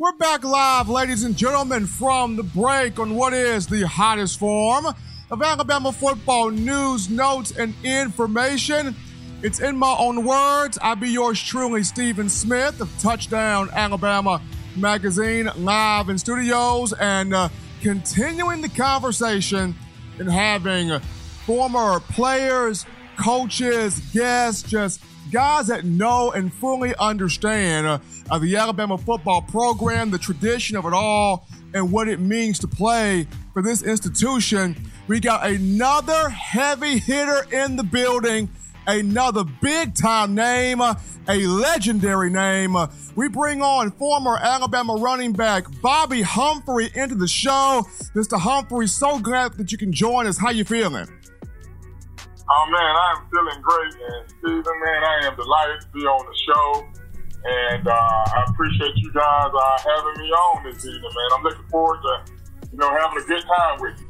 We're back live, ladies and gentlemen, from the break on what is the hottest form of Alabama football news, notes, and information. It's in my own words. I be yours truly, Stephen Smith of Touchdown Alabama Magazine, live in studios and uh, continuing the conversation and having former players, coaches, guests, just guys that know and fully understand uh, the Alabama football program, the tradition of it all, and what it means to play for this institution. We got another heavy hitter in the building, another big time name, a legendary name. We bring on former Alabama running back Bobby Humphrey into the show. Mr. Humphrey, so glad that you can join us. How you feeling? Oh man, I am feeling great, and Stephen, man, I am delighted to be on the show, and uh, I appreciate you guys uh, having me on this evening, man. I'm looking forward to, you know, having a good time with you.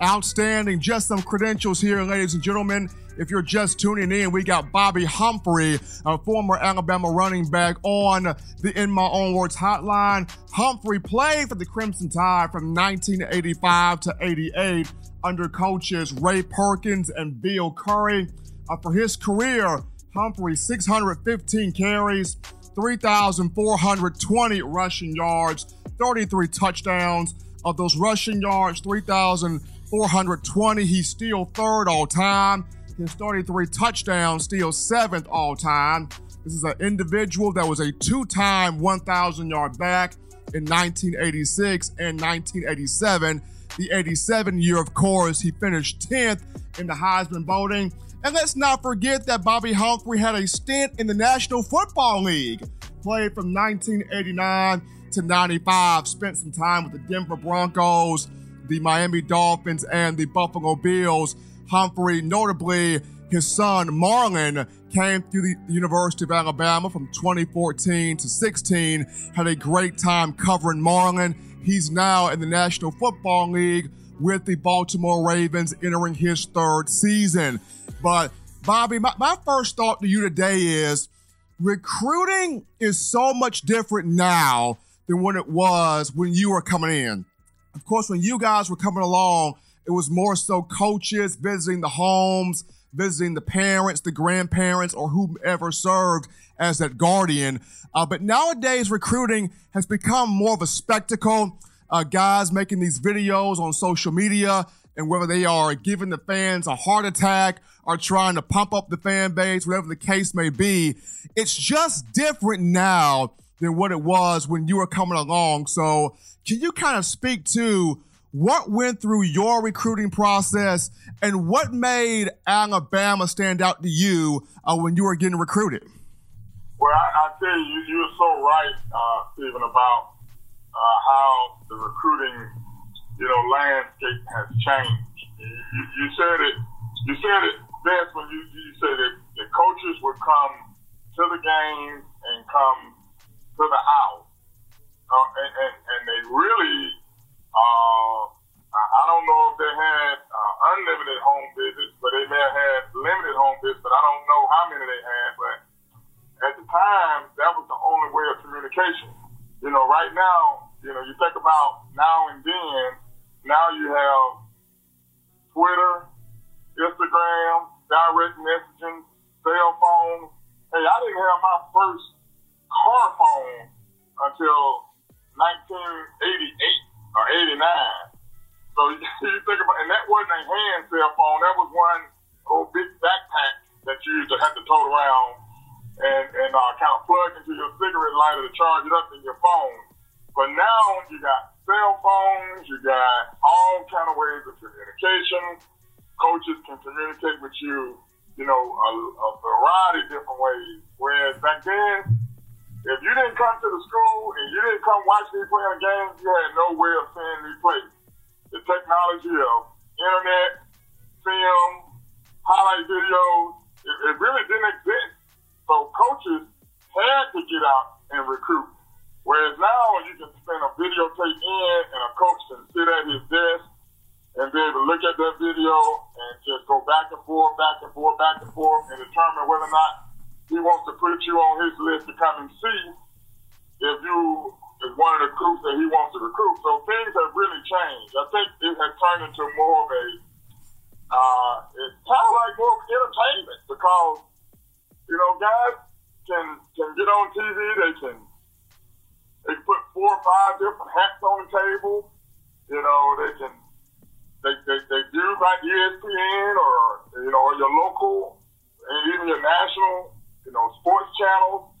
Outstanding. Just some credentials here, ladies and gentlemen. If you're just tuning in, we got Bobby Humphrey, a former Alabama running back, on the In My Own Words hotline. Humphrey played for the Crimson Tide from 1985 to 88 under coaches Ray Perkins and Bill Curry. Uh, for his career, Humphrey 615 carries, 3,420 rushing yards, 33 touchdowns. Of those rushing yards, 3,420. He's still third all time. His 33 touchdowns, still seventh all time. This is an individual that was a two time 1,000 yard back in 1986 and 1987 the 87 year, of course, he finished 10th in the Heisman voting. And let's not forget that Bobby Humphrey had a stint in the National Football League, played from 1989 to 95, spent some time with the Denver Broncos, the Miami Dolphins, and the Buffalo Bills. Humphrey, notably, his son Marlon came through the University of Alabama from 2014 to 16, had a great time covering Marlon He's now in the National Football League with the Baltimore Ravens entering his third season. But Bobby, my, my first thought to you today is recruiting is so much different now than when it was when you were coming in. Of course, when you guys were coming along, it was more so coaches visiting the homes, visiting the parents, the grandparents, or whomever served as that guardian. Uh, but nowadays, recruiting has become more of a spectacle. Uh, guys making these videos on social media, and whether they are giving the fans a heart attack or trying to pump up the fan base, whatever the case may be, it's just different now than what it was when you were coming along. So, can you kind of speak to what went through your recruiting process and what made Alabama stand out to you uh, when you were getting recruited? Well, I, I tell you, you, are so right, uh, Stephen, about uh, how the recruiting, you know, landscape has changed. You, you, said it. You said it best when you, you said that the coaches would come to the games and come Coaches can communicate with you, you know, a, a variety of different ways. Whereas back then, if you didn't come to the school and you didn't come watch me play a game, you had no way of seeing me play. The technology of internet, film, highlight videos, it, it really didn't exist. So coaches had to get out and recruit. Whereas now you can send a videotape in and a coach can sit at his desk and be able to look at that video and just go back and forth, back and forth, back and forth, and determine whether or not he wants to put you on his list to come and see if you is one of the crews that he wants to recruit. So things have really changed. I think it has turned into more of a, uh, it's kind of like more entertainment because, you know, guys can, can get on TV, they can, they can put four or five different hats on the table. You know, they can, they, they, they do like ESPN or, you know, or your local and even your national, you know, sports channels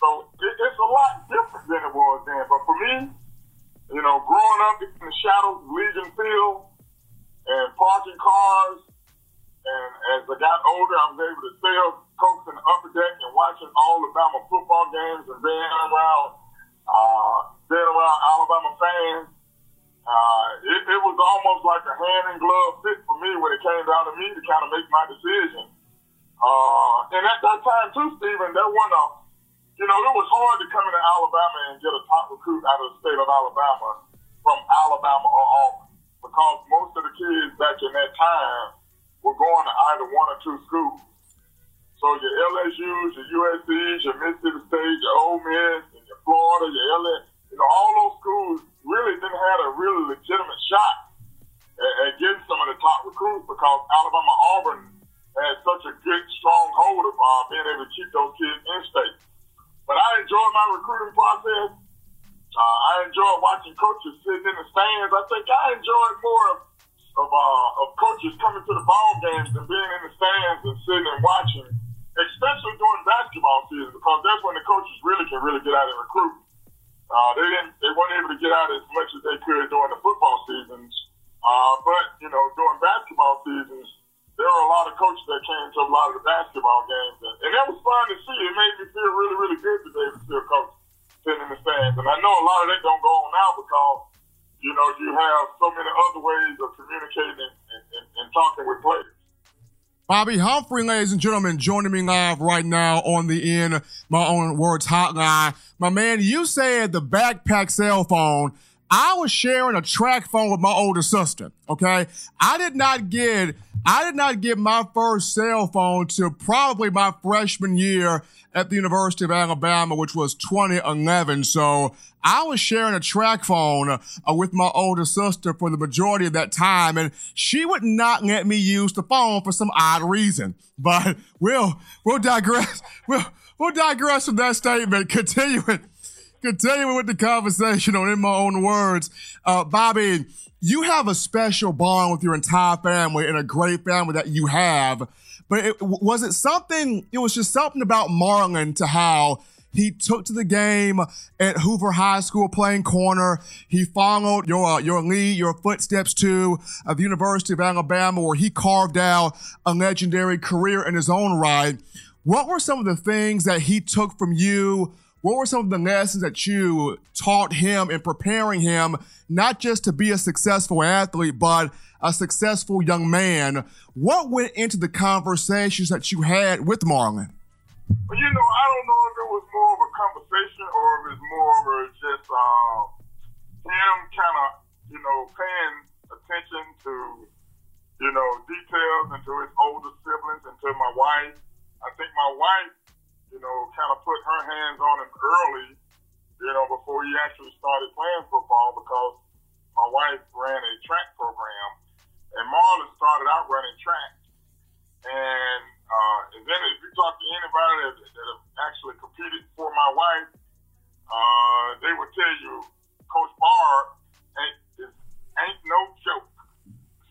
so it, it's a lot different than it was then. But for me, you know, growing up in the shadows of Legion Field and parking cars, and as I got older, I was able to up coach in the upper deck and watching all the Alabama football games and being around, uh, being around Alabama fans. Uh, it, it was almost like a hand in glove fit for me when it came down to me to kind of make my decision. Uh, and at that time too, Stephen, there wasn't a you know, it was hard to come into Alabama and get a top recruit out of the state of Alabama from Alabama or Auburn because most of the kids back in that time were going to either one or two schools. So your LSU's, your USC's, your Mississippi State, your Ole Miss, and your Florida, your LA, you know, all those schools really didn't have a really legitimate shot at, at getting some of the top recruits because Alabama Auburn had such a good strong hold of uh, being able to keep those kids in state. But I enjoyed my recruiting process. Uh, I enjoyed watching coaches sitting in the stands. I think I enjoyed more of of, uh, of coaches coming to the ball games than being in the stands and sitting and watching, especially during basketball season, because that's when the coaches really can really get out and recruit. Uh, they didn't, they weren't able to get out as much as they could during the football seasons. Uh, but you know, during basketball seasons, there were a lot of coaches that came to a lot of the basketball games, and, and that was fun to see. It made me feel really, really good to be able to see a coach sitting in the stands. And I know a lot of that don't go on now because you know you have so many other ways of communicating and, and, and talking with players. Bobby Humphrey, ladies and gentlemen, joining me live right now on the In My Own Words hotline. My man, you said the backpack cell phone. I was sharing a TracFone with my older sister. Okay. I did not get I did not get my first cell phone till probably my freshman year at the University of Alabama, which was 2011. So I was sharing a TracFone uh, with my older sister for the majority of that time, and she would not let me use the phone for some odd reason. But we'll we'll digress. We'll we'll digress from that statement. Continuing continuing with the conversation on in my own words, uh, Bobby you have a special bond with your entire family and a great family that you have. But it, was it something, it was just something about Marlon to how he took to the game at Hoover High School playing corner. He followed your uh, your lead, your footsteps to uh, the University of Alabama, where he carved out a legendary career in his own right. What were some of the things that he took from you what were some of the lessons that you taught him in preparing him, not just to be a successful athlete, but a successful young man? What went into the conversations that you had with Marlon? Well, you know, I don't know if it was more of a conversation or if it's more of just uh, him kind of, you know, paying attention to, you know, details and to his older siblings and to my wife. I think my wife you know, kind of put her hands on him early, you know, before he actually started playing football because my wife ran a track program and Marlon started out running track. And, uh, and then if you talk to anybody that, that have actually competed for my wife, uh, they would tell you Coach Barr ain't, ain't no joke.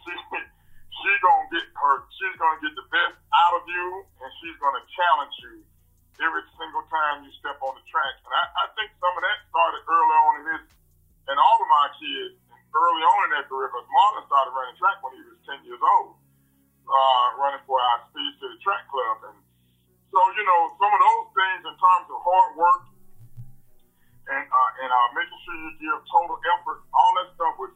She, she gonna get her, she's gonna get the best out of you, and she's gonna challenge you every single time you step on the track. And I, I think some of that started early on in his, and all of my kids early on in their career, because Marlon started running track when he was 10 years old, uh, running for our Speed City Track Club. And so, you know, some of those things in terms of hard work and, uh, and uh, making sure you give total effort, all that stuff was,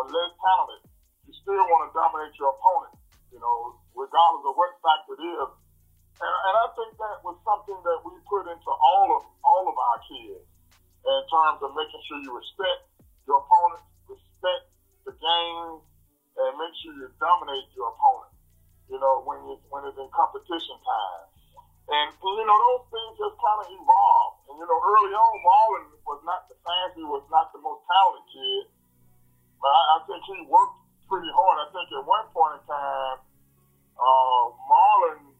or less talented. You still want to dominate your opponent, you know, regardless of what factor it is. And, and I think that was something that we put into all of all of our kids in terms of making sure you respect your opponent, respect the game, and make sure you dominate your opponent. You know, when you when it's in competition time. And, you know, those things just kind of evolve. And you know, early on, Marlon was not the fancy, was not the most talented kid, I, I think he worked pretty hard. I think at one point in time, uh, Marlon,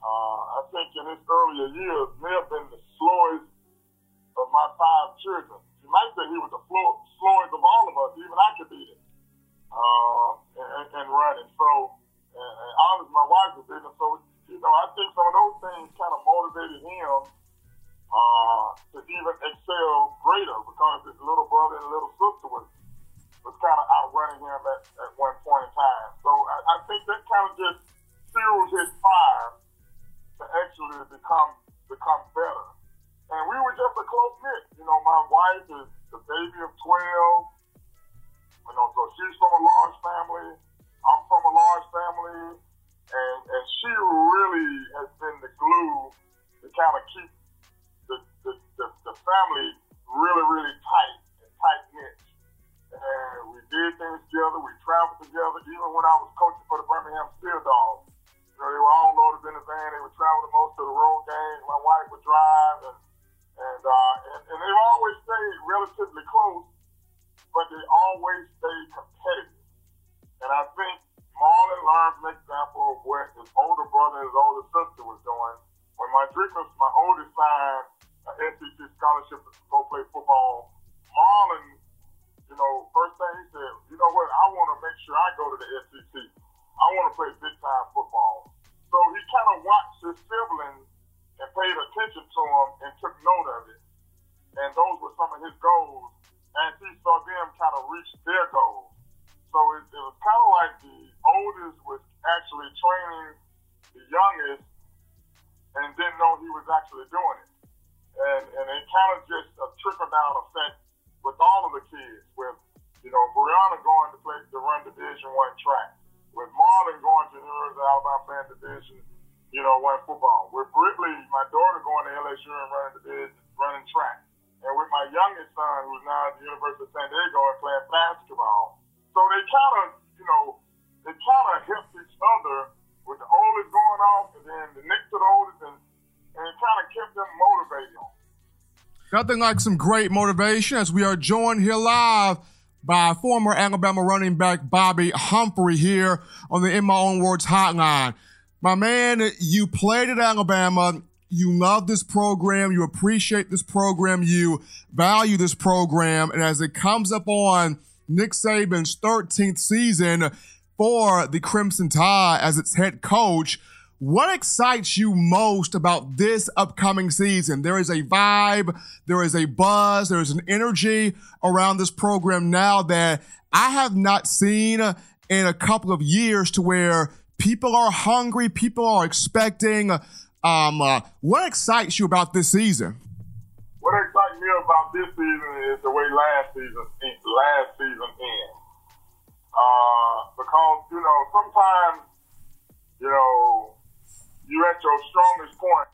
uh, I think in his earlier years, may have been the slowest of my five children. You might say he was the slowest of all of us. Even I could beat him uh, and, and running. So, and, and obviously my wife was beating. So, you know, I think some of those things kind of motivated him uh, to even excel greater because his little brother and little sister was was kind of outrunning him at, at one point in time. So I, I think that kind of just fueled his fire to actually become become better. And we were just a close knit. You know, my wife is the baby of twelve. You know, so she's from a large family. I'm from a large family, and and she really has been the glue to kind of keep the the, the, the family really really tight and tight knit. And we did things together. We traveled together. Even when I was coaching for the Birmingham Steel Dogs, you know, they were all loaded in the van. They would travel to most of the road games. My wife would drive, and and uh, and, and they've always stayed relatively close but they always stay competitive. And I think Marlon learned an example of what his older brother and his older sister was doing. When my Drickers, my oldest, signed an SEC scholarship to go play football, Marlon, you know, know what, I want to make sure I go to the SEC. I want to play big time football. So he kind of watched his siblings and paid attention to him and took note of it. And those were some of his goals and he saw them kind of reach their goals. So it, it was kind of like the oldest was actually training the youngest and didn't know he was actually doing it. And, and it kind of just a trickle down effect with all of the kids. With you know Brianna going to play to run Division One track, with Marlon going to University of Alabama playing Division, you know, one football. With Britley, my daughter going to LSU and running division, running track and with my youngest son, who's now at the University of San Diego and playing basketball. So they kind of, you know, they kind of helped each other with the oldest going off and then the next to the oldest, and, and it kind of kept them motivated. Nothing like some great motivation as we are joined here live by former Alabama running back Bobby Humphrey here on the In My Own Words hotline. My man, you played at Alabama. You love this program, you appreciate this program, you value this program, and as it comes up on Nick Saban's 13th season for the Crimson Tide as its head coach, what excites you most about this upcoming season? There is a vibe, there is a buzz, there is an energy around this program now that I have not seen in a couple of years to where people are hungry, people are expecting um, uh, what excites you about this season? What excites me about this season is the way last season last season ends. Uh, because you know sometimes you know you're at your strongest point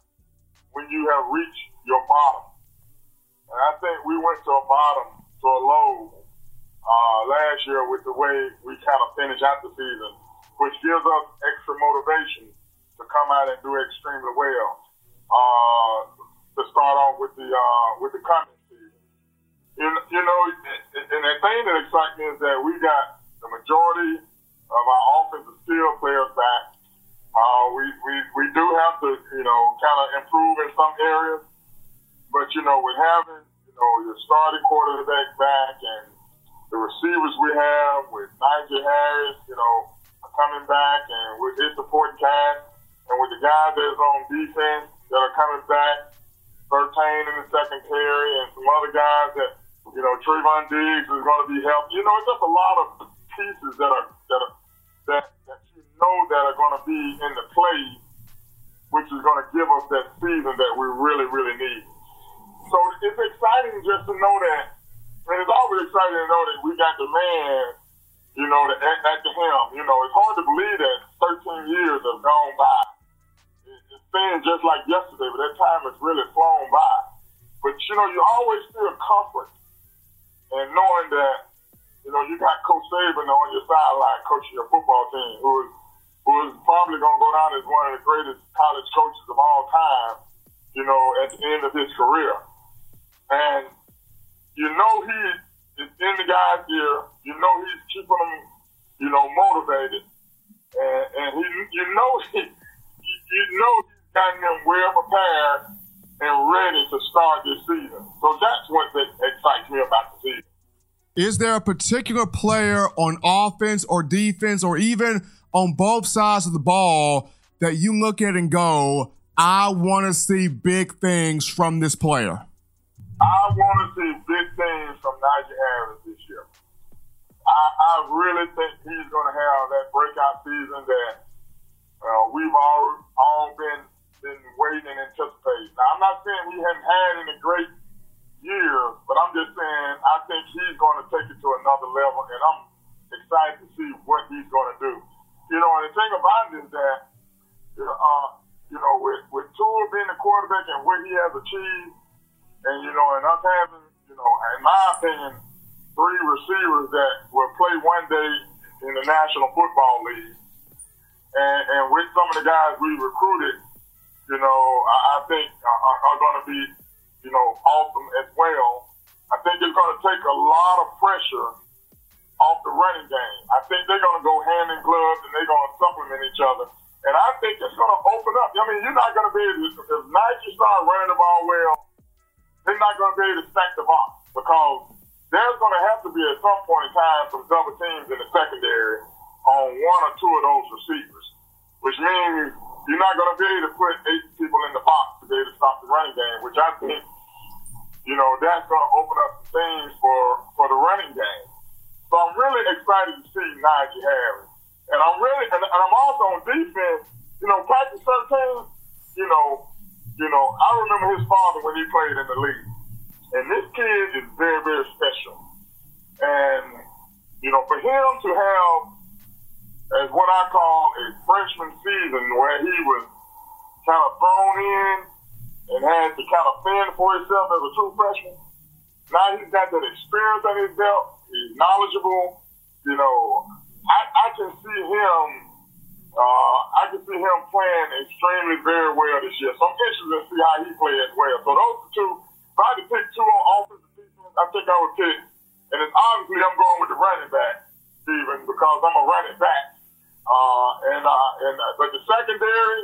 when you have reached your bottom, and I think we went to a bottom to a low uh, last year with the way we kind of finished out the season, which gives us extra motivation to come out and do extremely well. Uh, to start off with the uh, with the coming season, you, you know, and the thing that excites me is that we got the majority of our offensive skill players back. Uh, we, we have to you know kind of improve in some areas, but you know with having you know your starting quarterback back and the receivers we have with Najee Harris, you know, coming back and with his supporting cast, and with the guys that's on defense that are coming back, Surtain in the secondary, and some other guys that, you know, Trevon Diggs is going to be helped. You know, it's just a lot of pieces that are that are, that, that you know that are going to be in the play, which is going to give us that season that we really, really need. So it's exciting just to know that, and it's always exciting to know that we got the man you know, at, at the helm. You know, it's hard to believe that 13 years have gone by. It, it seems just like yesterday, but that time has really flown by. But, you know, you always feel comfort and knowing that, you know, you got Coach Saban on your sideline coaching your football team, who is, who is probably going to go down as one of the greatest college coaches of all time, you know, at the end of his career. And you know he is in the guy's ear. You know he's keeping them, you know, motivated, and, and he, you know, he, you know he's gotten them well prepared and ready to start this season. So that's what that excites me about the season. Is there a particular player on offense or defense or even on both sides of the ball that you look at and go, I want to see big things from this player? I want to see big things from Najee Harris this year. I, I really think he's going to have that breakout season that uh, we've all all been been waiting and anticipating. Now, I'm not saying he hasn't had any great years, but I'm just saying I think he's going to take it to another level, and I'm excited to see what he's going to do. You know, and the thing about it is that, uh, you know, with with Tua being the quarterback and what he has achieved and, you know, and us having, you know, in my opinion, three receivers that will play one day in the National Football League. And, and with some of the guys we recruited, you know, I, I think are, are going to be, you know, awesome as well. I think it's going to take a lot of pressure off the running game. I think they're going to go hand in glove and they're going to supplement each other. And I think it's going to open up. I mean, you're not going to be able to, if Najee start running the ball well, they're not going to be able to stack the box because there's going to have to be at some point in time some double teams in the secondary on one or two of those receivers, which means you're not going to be able to put eight people in the box to be able to stop the running game, which I think, you know, that's going to open up some things for, for the running game. So I'm really excited to see Najee Harris. And I'm really, and, and I'm also on defense, you know, Patrick Surtain, you know, you know, I remember his father when he played in the league. And this kid is very, very special. And, you know, for him to have, as what I call a freshman season where he was kind of thrown in and had to kind of fend for himself as a true freshman. Now he's got that experience on his belt. He's knowledgeable. You know, I, I can see him uh, I can see him playing extremely very well this year. So I'm interested to see how he plays as well. So those are two. If I had to pick two on offense and defense, I think I would pick. And it's obviously I'm going with the running back, Stephen, because I'm a running back. Uh, and uh, and uh, but the secondary,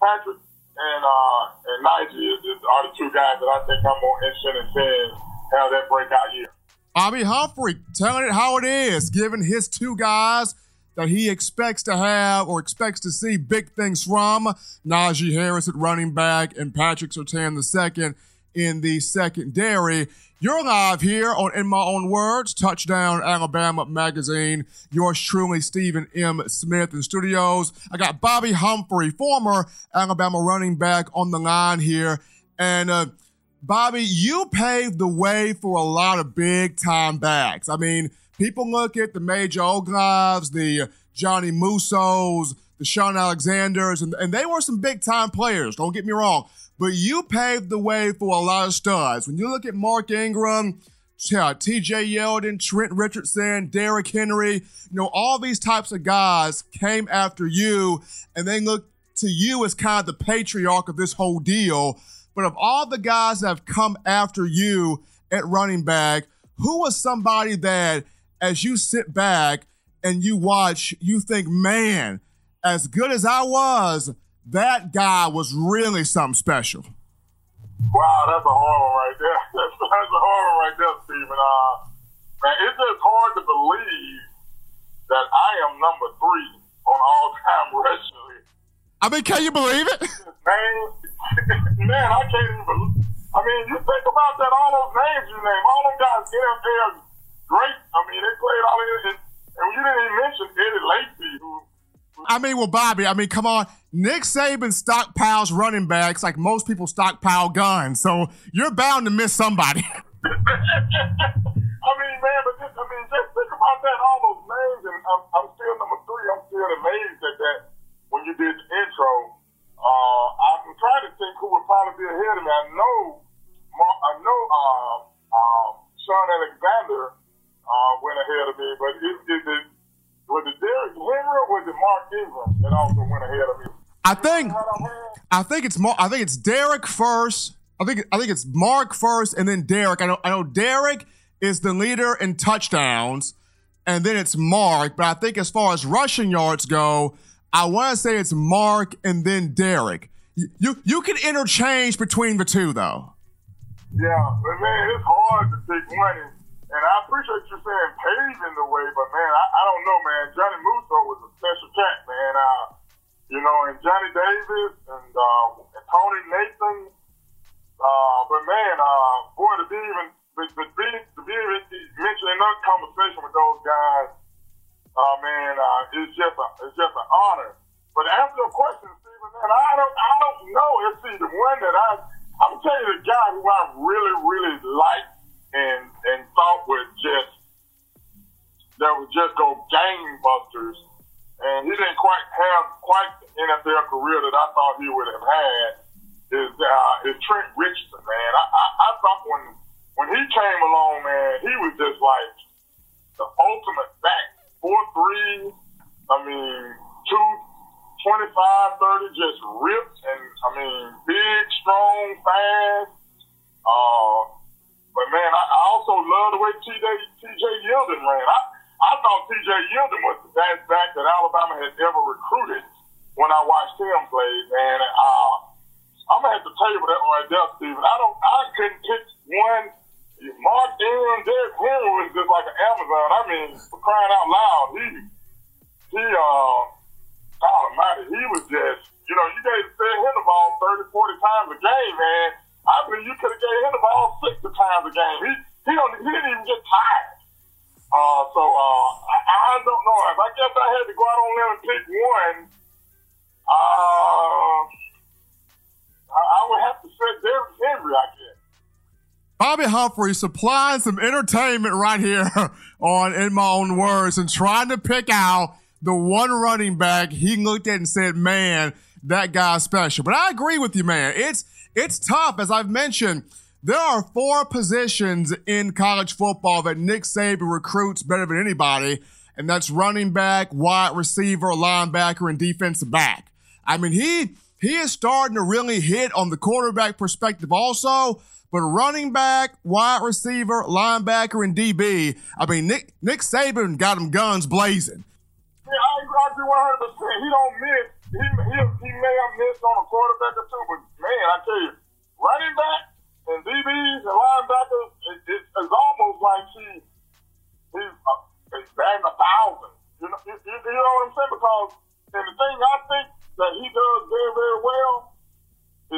Patrick and uh, and Najee are the two guys that I think I'm more interested in seeing have that breakout year. Bobby Humphrey telling it how it is, giving his two guys that he expects to have or expects to see big things from Najee Harris at running back and Patrick Surtain II in the secondary. You're live here on In My Own Words, Touchdown Alabama Magazine. Yours truly, Stephen M. Smith in studios. I got Bobby Humphrey, former Alabama running back, on the line here. And uh, Bobby, you paved the way for a lot of big time backs. I mean, People look at the Major Ogilvies, the Johnny Mussos, the Shaun Alexanders, and, and they were some big time players. Don't get me wrong. But you paved the way for a lot of studs. When you look at Mark Ingram, TJ uh, Yeldon, Trent Richardson, Derrick Henry, you know, all these types of guys came after you and they look to you as kind of the patriarch of this whole deal. But of all the guys that have come after you at running back, who was somebody that as you sit back and you watch, you think, man, as good as I was, that guy was really something special. Wow, that's a hard one right there. That's, that's a hard one right there, Stephen. Uh, man, it's just hard to believe that I am number three on all time rushing I mean, can you believe it? Man, man, I can't even believe. I mean, you think about that. All those names you name, all them guys NFL great. I mean, they played all of it, and you didn't even mention Eddie Lacy, who. I mean, well, Bobby, I mean, come on. Nick Saban stockpiles running backs like most people stockpile guns, so you're bound to miss somebody. I mean, man, but just, I mean, just think about that, all those names, and I'm, I'm still number three. I'm still amazed at that when you did the intro. I'm to think who would probably be ahead of me. I know, I know, uh, uh, Shaun Alexander uh, went ahead of me, but is, is it was it Derrick Henry or was it Mark Ingram that also went ahead of me? I think I think it's more. I think it's Derrick first. I think I think it's Mark first, and then Derrick. I know I know Derrick is the leader in touchdowns, and then it's Mark. But I think as far as rushing yards go, I want to say it's Mark and then Derrick. You, you can interchange between the two though. Yeah, but man, it's hard to pick one. And, I appreciate you saying paving the way, but man, I, I don't know, man. Johnny Musso was a special cat, man. Uh, you know, and Johnny Davis and, uh, and Tony Nathan. Uh, but man, uh, boy, to be even but be, to be even mentioned in that conversation with those guys, uh, man, uh, it's just a, it's just an honor. But to answer your question, Man, I don't I don't know if see the one that I I'm telling you the guy who I really really liked and and thought would just that would just go gangbusters, and he didn't quite have quite the NFL career that I thought he would have had. Is uh, is Trent Richardson, man? I, I, I thought when when he came along, man, he was just like the ultimate back four three. I mean, two 25, 30, just ripped and I mean, big, strong, fast. Uh, but man, I, I also love the way TJ TJ Yeldon ran. I I thought TJ Yeldon was the best back that Alabama had ever recruited when I watched him play. And uh, I'm gonna have to you that right there, Stephen. I don't, I couldn't pick one. Mark Ingram, Derrick Henry was just like an Amazon. I mean, for crying out loud, he he uh, God Almighty, he was just, you know, you gave fed him the ball 30, 40 times a game, man. I believe you could have gave him the ball 60 times a game. He he don't he didn't even get tired. Uh, so uh, I, I don't know. If I guess I had to go out on limb and pick one, uh, I, I would have to say Derrick Henry, I guess. Bobby Humphrey supplying some entertainment right here on In My Own Words and trying to pick out the one running back he looked at and said, man, that guy's special. But I agree with you, man. It's it's tough. As I've mentioned, there are four positions in college football that Nick Saban recruits better than anybody, and that's running back, wide receiver, linebacker, and defensive back. I mean, he he is starting to really hit on the quarterback perspective also. But running back, wide receiver, linebacker, and DB, I mean, Nick Nick Saban got them guns blazing. I agree 100. percent He don't miss. He, he he may have missed on a quarterback or two, but man, I tell you, running back and DBs and linebackers, it, it, it's almost like he he's uh, he's batting a thousand. You know, you, you, know what I'm saying? Because and the thing I think that he does very very well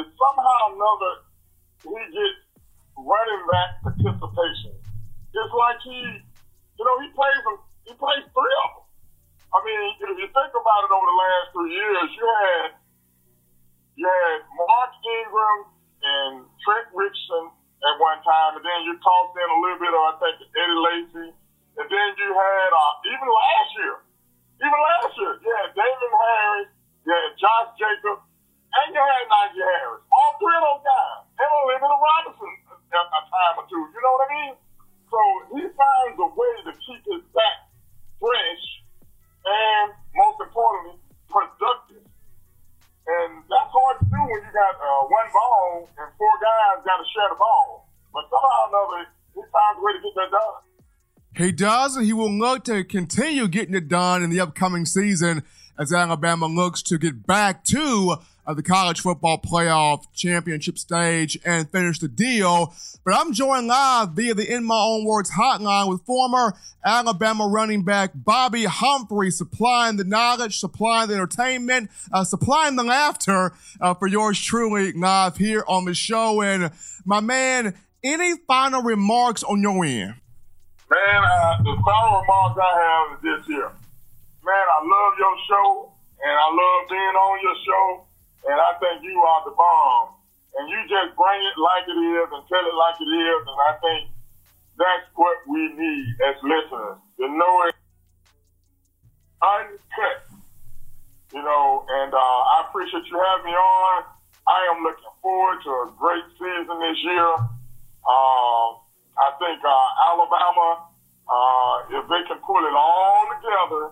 is somehow or another he gets running back participation. Just like he, you know, he plays. He plays three of them. I mean, if you think about it over the last three years, you had you had Mark Ingram and Trent Richardson at one time, and then you tossed in a little bit of I think Eddie Lacy, and then you had uh, even last year, even last year, you had Damien Harris, you had Josh Jacobs, and you had Najee Harris. All three of those guys, the ball. But somehow or another, he finds a way to get that done. He does, and he will look to continue getting it done in the upcoming season as Alabama looks to get back to of the college football playoff championship stage and finish the deal. But I'm joined live via the In My Own Words hotline with former Alabama running back Bobby Humphrey, supplying the knowledge, supplying the entertainment, uh, supplying the laughter uh, for yours truly live here on the show. And my man, any final remarks on your end? Man, uh, the final remarks I have is this here. Man, I love your show, and I love being on your show and I think you are the bomb. And you just bring it like it is and tell it like it is, and I think that's what we need as listeners to know it uncut. You know, and uh, I appreciate you having me on. I am looking forward to a great season this year. Uh, I think uh, Alabama, uh, if they can pull it all together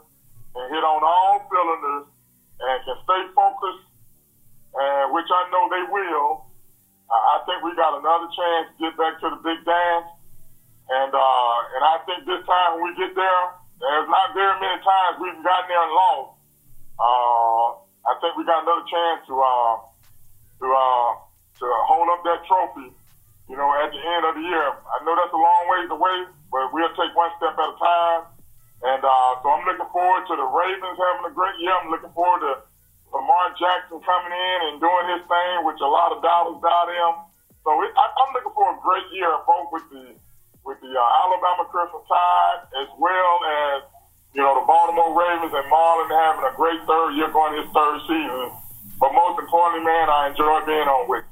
and hit on all cylinders and can stay focused and which I know they will. I think we got another chance to get back to the big dance, and uh, and I think this time when we get there, there's not very many times we've gotten there and lost. Uh, I think we got another chance to uh, to uh, to hold up that trophy. You know, at the end of the year, I know that's a long ways away, but we'll take one step at a time. And uh, so I'm looking forward to the Ravens having a great year. I'm looking forward to Lamar Jackson coming in and doing his thing, which a lot of dollars got him. So it, I, am looking for a great year, both with the with the uh, Alabama Crimson Tide as well as you know the Baltimore Ravens and Marlon having a great third year going his third season. But most importantly, man, I enjoy being on with.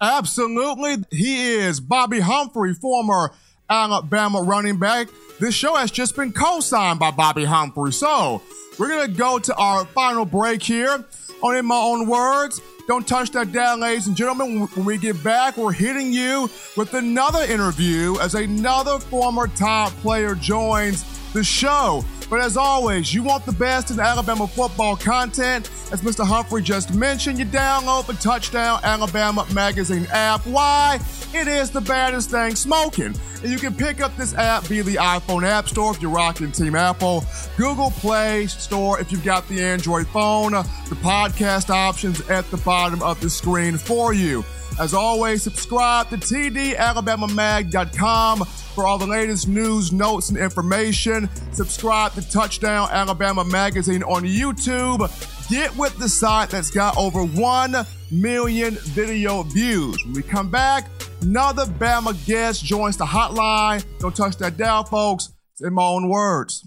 Absolutely, he is Bobby Humphrey, former Alabama running back. This show has just been co-signed by Bobby Humphrey. So we're gonna go to our final break here on In My Own Words. Don't touch that down, ladies and gentlemen. When we get back, we're hitting you with another interview as another former top player joins the show. But as always, you want the best in Alabama football content. As Mr. Humphrey just mentioned, you download the Touchdown Alabama Magazine app. Why? It is the baddest thing smoking. And you can pick up this app via the iPhone App Store if you're rocking Team Apple, Google Play Store if you've got the Android phone, the podcast options at the bottom of the screen for you. As always, subscribe to tdalabamamag.com for all the latest news, notes, and information. Subscribe to Touchdown Alabama Magazine on YouTube. Get with the site that's got over 1 million video views. When we come back, another Bama guest joins the hotline. Don't touch that dial, folks. It's in my own words.